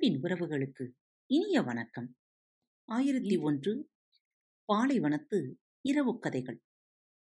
அன்பின் உறவுகளுக்கு இனிய வணக்கம். ஆயிரத்தி ஒன்று பாலைவனத்து இரவு கதைகள்.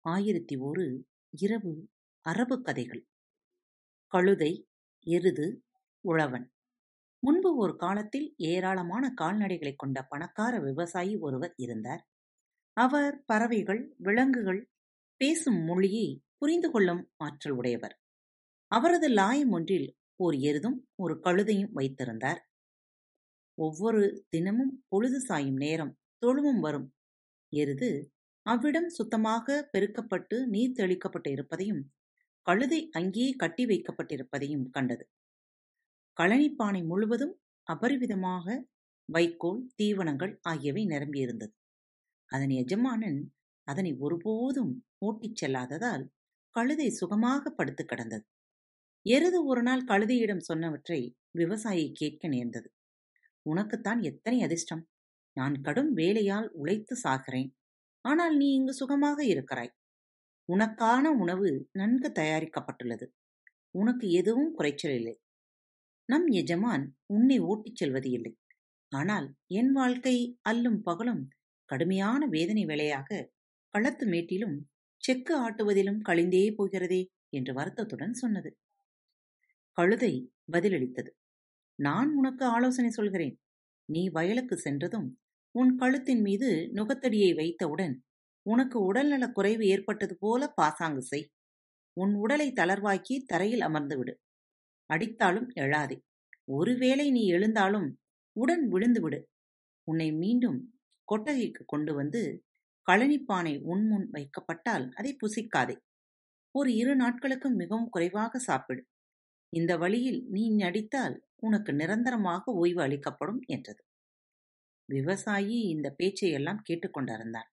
ஆயிரத்தி ஒரு இரவு அரபு கதைகள். கழுதை எருது உழவன். முன்பு ஒரு காலத்தில் ஏராளமான கால்நடைகளை கொண்ட பணக்கார விவசாயி ஒருவர் இருந்தார். அவர் பறவைகள் விலங்குகள் பேசும் மொழியை புரிந்து கொள்ளும் ஆற்றல் உடையவர். அவரது லாயம் ஒன்றில் ஓர் எருதும் ஒரு கழுதையும் வைத்திருந்தார். ஒவ்வொரு தினமும் பொழுது சாயும் நேரம் தொழுவும் வரும். எருது அவ்விடம் சுத்தமாக பெருக்கப்பட்டு நீர் தெளிக்கப்பட்டு இருப்பதையும் கழுதை அங்கேயே கட்டி வைக்கப்பட்டிருப்பதையும் கண்டது. களனிப்பானை முழுவதும் அபரிவிதமாக வைக்கோல் தீவனங்கள் ஆகியவை நிரம்பியிருந்தது அதன் எஜமானன் அதனை ஒருபோதும் ஓட்டிச் செல்லாததால் கழுதை சுகமாக படுத்து கிடந்தது. எருது ஒரு நாள் கழுதையிடம் சொன்னவற்றை விவசாயி கேட்க நேர்ந்தது. உனக்குத்தான் எத்தனை அதிர்ஷ்டம்? நான் கடும் வேலையால் உழைத்து சாகிறேன். ஆனால் நீ இங்கு சுகமாக இருக்கிறாய். உனக்கான உணவு நன்கு தயாரிக்கப்பட்டுள்ளது. உனக்கு எதுவும் குறைச்சல் இல்லை. நம் எஜமான் உன்னை ஓட்டிச் செல்வது இல்லை. ஆனால் என் வாழ்க்கை அல்லும் பகலும் கடுமையான வேதனை வேலையாக களத்து மேட்டிலும் செக்கு ஆட்டுவதிலும் கழிந்தே போகிறதே என்று வருத்தத்துடன் சொன்னது. கழுதை பதிலளித்தது. நான் உனக்கு ஆலோசனை சொல்கிறேன். நீ வயலுக்கு சென்றதும் உன் கழுத்தின் மீது நுகத்தடியை வைத்தவுடன் உனக்கு உடல்நலக் குறைவு ஏற்பட்டது போல பாசாங்கு செய். உன் உடலை தளர்வாக்கி தரையில் அமர்ந்து விடு அடித்தாலும் எழாதே. ஒருவேளை நீ எழுந்தாலும் உடன் விழுந்து விடு உன்னை மீண்டும் கொட்டகைக்கு கொண்டு வந்து கழனிப்பானை உன்முன் வைக்கப்பட்டால் அதை புசிக்காதே. ஒரு இரு நாட்களுக்கு மிகவும் குறைவாக சாப்பிடு. இந்த வழியில் நீ நடித்தால் உனக்கு நிரந்தரமாக ஓய்வு அளிக்கப்படும் என்றது. விவசாயி இந்த பேச்சையெல்லாம் கேட்டுக்கொண்டிருந்தான்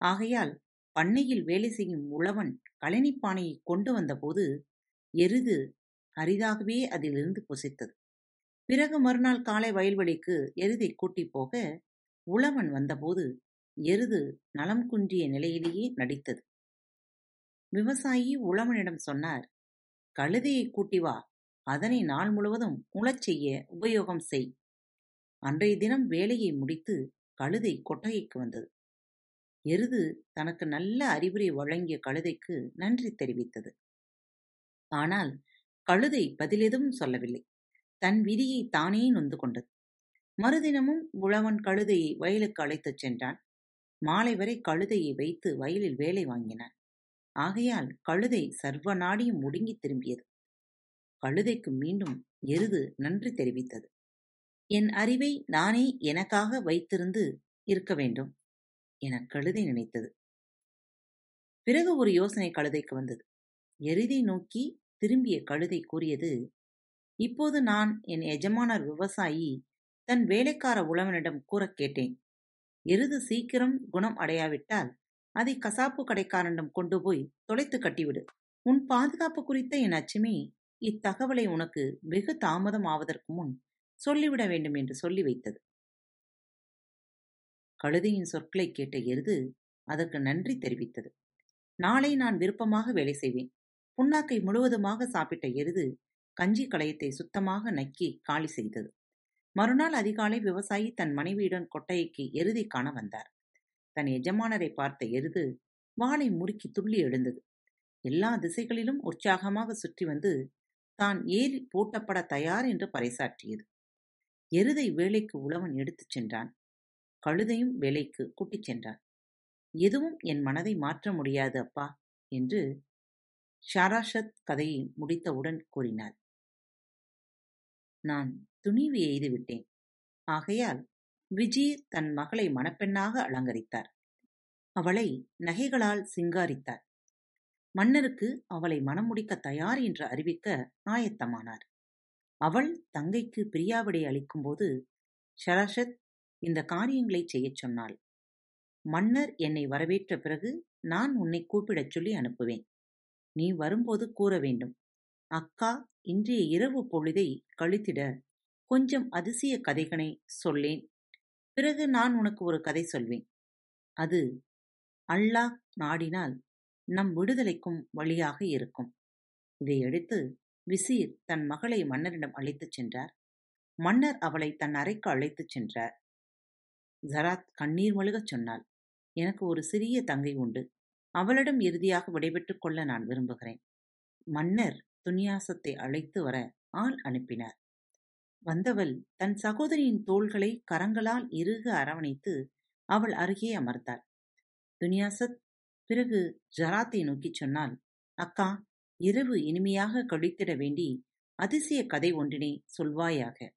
ஆகையால் பண்ணையில் வேலை செய்யும் உழவன் கழனிப்பானையை கொண்டு வந்தபோது எருது அரிதாகவே அதிலிருந்து புசித்தது. பிறகு மறுநாள் காலை வயல்வெளிக்கு எருதை கூட்டி போக உழவன் வந்தபோது எருது நலம் குன்றிய நிலையிலேயே நடித்தது. விவசாயி உழவனிடம் சொன்னார் கழுதையை கூட்டி வா அதனை நாள் முழுவதும் உழச் செய்ய உபயோகம் செய். அன்றைய தினம் வேலையை முடித்து கழுதை கொட்டகைக்கு வந்தது. எருது தனக்கு நல்ல அறிவுரை வழங்கிய கழுதைக்கு நன்றி தெரிவித்தது. ஆனால் கழுதை பதிலெதுவும் சொல்லவில்லை. தன் விதியை தானே நொந்து கொண்டது. மறுதினமும் உழவன் கழுதையை வயலுக்கு அழைத்துச் சென்றான். மாலை வரை கழுதையை வைத்து வயலில் வேலை வாங்கினான். ஆகையால் கழுதை சர்வ நாடியும் முடுங்கி திரும்பியது. கழுதைக்கு மீண்டும் எருது நன்றி தெரிவித்தது. என் அறிவை நானே எனக்காக வைத்திருந்து இருக்க வேண்டும் என கழுதை நினைத்தது. பிறகு ஒரு யோசனை கழுதைக்கு வந்தது. எருதை நோக்கி திரும்பிய கழுதை கூறியது இப்போது நான் என் எஜமானர் விவசாயி தன் வேலைக்கார உழவனிடம் கூறக் கேட்டேன். எருது சீக்கிரம் குணம் அடையாவிட்டால் அதை கசாப்பு கடைக்காரனிடம் கொண்டு போய் தொலைத்து கட்டிவிடு. உன் பாதுகாப்பு குறித்த என் அச்சமே இத்தகவலை உனக்கு வெகு தாமதம் ஆவதற்கு முன் சொல்லிவிட வேண்டும் என்று சொல்லி வைத்தது. கழுதையின் சொற்களை கேட்ட எருது அதற்கு நன்றி தெரிவித்தது. நாளை நான் விருப்பமாக வேலை செய்வேன். புண்ணாக்கை முழுவதுமாக சாப்பிட்ட எருது கஞ்சி களையத்தை சுத்தமாக நக்கி காலி செய்தது. மறுநாள் அதிகாலை விவசாயி தன் மனைவியுடன் கொட்டைக்கு எருதி காண வந்தார். தன் எஜமானரை பார்த்த எருது வாளை முறுக்கி துள்ளி எழுந்தது. எல்லா திசைகளிலும் உற்சாகமாக சுற்றி வந்து தான் ஏறி பூட்டப்பட தயார் என்று பறைசாற்றியது. எருதை வேலைக்கு உழவன் எடுத்துச் சென்றான். கழுதையும் வேலைக்கு கூட்டிச் சென்றான். எதுவும் என் மனதை மாற்ற முடியாது அப்பா என்று ஷாராஷத் கதையை முடித்தவுடன் கூறினார். நான் துணிவு எய்து விட்டேன். ஆகையால் விஜி தன் மகளை மணப்பெண்ணாக அலங்கரித்தார். அவளை நகைகளால் சிங்காரித்தார். மன்னருக்கு அவளை மணமுடிக்க முடிக்க தயார் என்று அறிவிக்க ஆயத்தமானார் அவள் தங்கைக்கு பிரியாவிடை அளிக்கும்போது ஷரஷத் இந்த காரியங்களை செய்யச் சொன்னாள். மன்னர் என்னை வரவேற்ற பிறகு நான் உன்னை கூப்பிடச் சொல்லி அனுப்புவேன். நீ வரும்போது கூற வேண்டும். அக்கா இன்றைய இரவு பொழுதை கழித்திட கொஞ்சம் அதிசய கதைகளை சொல்லேன். பிறகு நான் உனக்கு ஒரு கதை சொல்வேன். அது அல்லாஹ் நாடினால் நம் விடுதலைக்கும் வழியாக இருக்கும். இதையடுத்து விசீர் தன் மகளை மன்னரிடம் அழைத்துச் சென்றார். மன்னர் அவளை தன் அறைக்கு அழைத்துச் சென்றார். ஜராத் கண்ணீர் மழுகச் சொன்னாள் எனக்கு ஒரு சிறிய தங்கை உண்டு. அவளிடம் இறுதியாக விடைபெற்றுக் கொள்ள நான் விரும்புகிறேன். மன்னர் துன்யாசத்தை அழைத்து வர ஆள் அனுப்பினார். வந்தவள் தன் சகோதரியின் தோள்களை கரங்களால் இறுக அரவணைத்து அவள் அருகே அமர்ந்தாள். துன்யாசத் பிறகு ஜராத்தை நோக்கிச் சொன்னாள். அக்கா இரவு இனிமையாக கழித்திட வேண்டி அதிசய கதை ஒன்றினை சொல்வாயாக.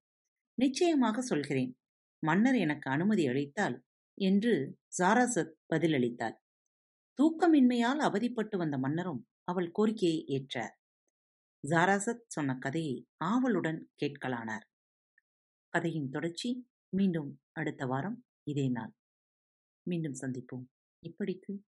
நிச்சயமாக சொல்கிறேன். மன்னர் எனக்கு அனுமதி அளித்தால் என்று ஜாராசத் பதிலளித்தாள். தூக்கமின்மையால் அவதிப்பட்டு வந்த மன்னரும் அவள் கோரிக்கையை ஏற்றார். ஜாராசத் சொன்ன கதையை ஆவலுடன் கேட்கலானார். கதையின் தொடர்ச்சி மீண்டும் அடுத்த வாரம் இதே நாள். மீண்டும் சந்திப்போம். இப்படிக்கு